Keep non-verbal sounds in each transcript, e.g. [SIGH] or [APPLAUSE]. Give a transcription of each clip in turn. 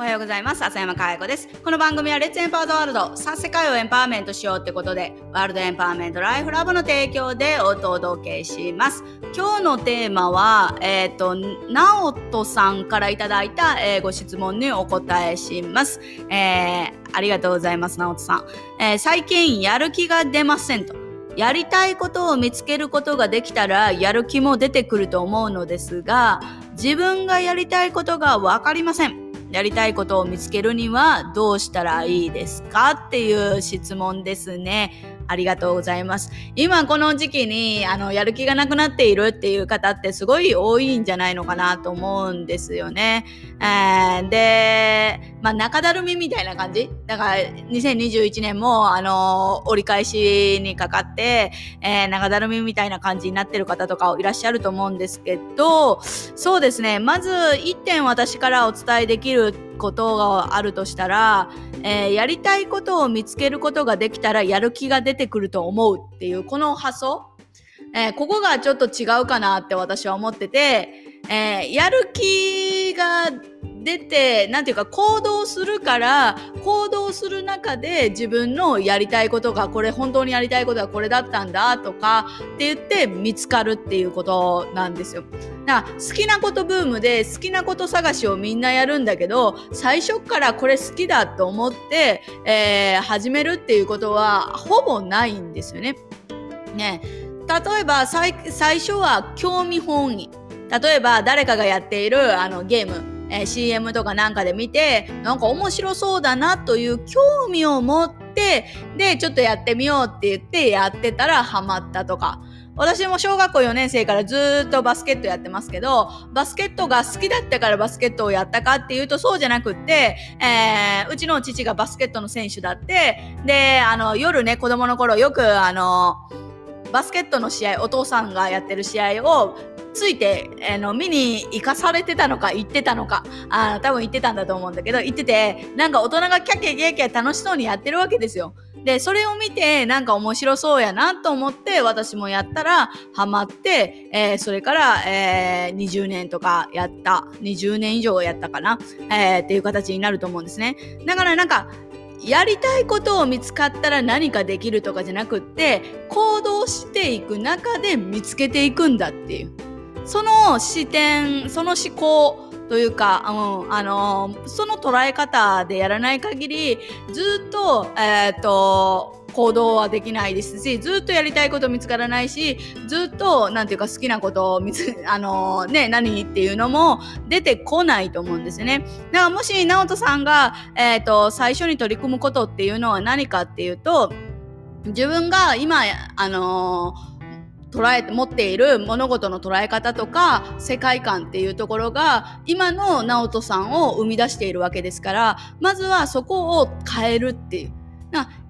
おはようございます。浅山かや子です。この番組はレッツエンパワードワールド、さ世界をエンパワーメントしようってことで、ワールドエンパワーメントライフラボの提供でお届けします。今日のテーマは、えっ、ー、と、ナオトさんからいただいた、えー、ご質問にお答えします。えー、ありがとうございます、ナオトさん。え、最近やる気が出ませんと。やりたいことを見つけることができたらやる気も出てくると思うのですが自分がやりたいことがわかりません。やりたいことを見つけるにはどうしたらいいですかっていう質問ですね。ありがとうございます。今この時期にあのやる気がなくなっているっていう方ってすごい多いんじゃないのかなと思うんですよね。えー、で、まあ中だるみみたいな感じ？だから2021年もあの折り返しにかかって、えー、中だるみみたいな感じになってる方とかいらっしゃると思うんですけど、そうですね。まず1点私からお伝えできることがあるとしたら、えー、やりたいことを見つけることができたらやる気が出てくると思うっていうこの発想、えー、ここがちょっと違うかなって私は思ってて、えー、やる気が出て、なんていうか行動するから、行動する中で自分のやりたいことが、これ本当にやりたいことはこれだったんだとかって言って見つかるっていうことなんですよ。だから好きなことブームで好きなこと探しをみんなやるんだけど、最初からこれ好きだと思って、えー、始めるっていうことはほぼないんですよね。ね。例えば最初は興味本位。例えば誰かがやっているあのゲーム。えー、CM とかなんかで見て、なんか面白そうだなという興味を持って、で、ちょっとやってみようって言ってやってたらハマったとか。私も小学校4年生からずっとバスケットやってますけど、バスケットが好きだったからバスケットをやったかっていうとそうじゃなくって、えー、うちの父がバスケットの選手だって、で、あの、夜ね、子供の頃よく、あの、バスケットの試合、お父さんがやってる試合をついて、あの、見に行かされてたのか、行ってたのか、あ、多分行ってたんだと思うんだけど、行ってて、なんか大人がキャッキャキャキャ楽しそうにやってるわけですよ。で、それを見て、なんか面白そうやなと思って、私もやったら、ハマって、えー、それから、えー、20年とかやった、20年以上やったかな、えー、っていう形になると思うんですね。だからなんか、やりたいことを見つかったら何かできるとかじゃなくって行動していく中で見つけていくんだっていうその視点その思考というか、うん、あのその捉え方でやらない限りずっと,、えーと、行動はできないですしずっとやりたいこと見つからないしずっとなんていうか好きなことを見つ [LAUGHS] あのね何っていうのも出てこないと思うんですよね。だからもし直人さんが、えーと最初に取り組むことっていうのは何かっていうと自分が今あのー捉え持っている物事の捉え方とか世界観っていうところが今の直人さんを生み出しているわけですからまずはそこを変えるっていう。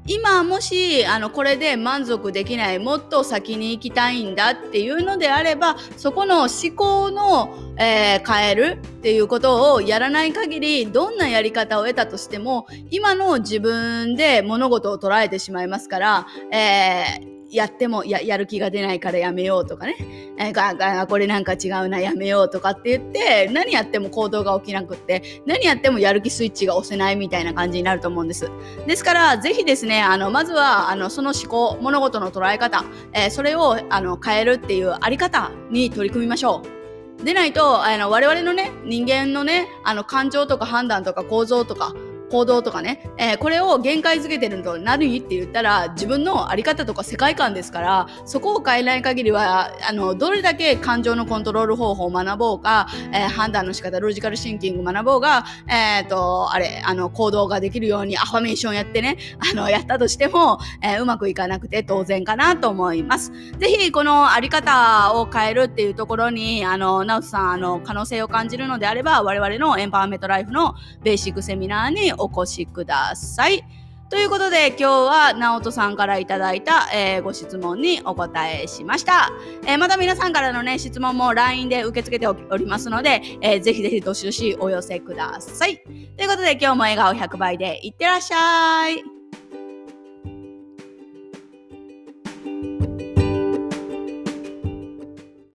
今もしあのこれで満足できないもっと先に行きたいんだっていうのであればそこの思考の、えー、変えるっていうことをやらない限りどんなやり方を得たとしても今の自分で物事を捉えてしまいますから、えーやってもややる気が出ないからやめようとかね、えー、これなんか違うなやめようとかって言って何やっても行動が起きなくって何やってもやる気スイッチが押せないみたいな感じになると思うんです。ですからぜひですねあのまずはあのその思考物事の捉え方、えー、それをあの変えるっていうあり方に取り組みましょう。でないとあの我々のね人間のねあの感情とか判断とか構造とか行動とかね、えー、これを限界づけてるのと何って言ったら自分の在り方とか世界観ですからそこを変えない限りはあのどれだけ感情のコントロール方法を学ぼうか、えー、判断の仕方ロジカルシンキング学ぼうが、えっ、ー、とあれあの行動ができるようにアファメーションやってね [LAUGHS] あのやったとしても、えうまくいかなくて当然かなと思います。ぜひこの在り方を変えるっていうところにあのナウスさんあの可能性を感じるのであれば我々のエンパワーメントライフのベーシックセミナーにお越しください。ということで今日は直人さんからいただいた、えー、ご質問にお答えしました、えー、また皆さんからのね質問も LINE で受け付けておりますので、えー、ぜひぜひどしどしお寄せください。ということで今日も笑顔100倍でいってらっしゃい。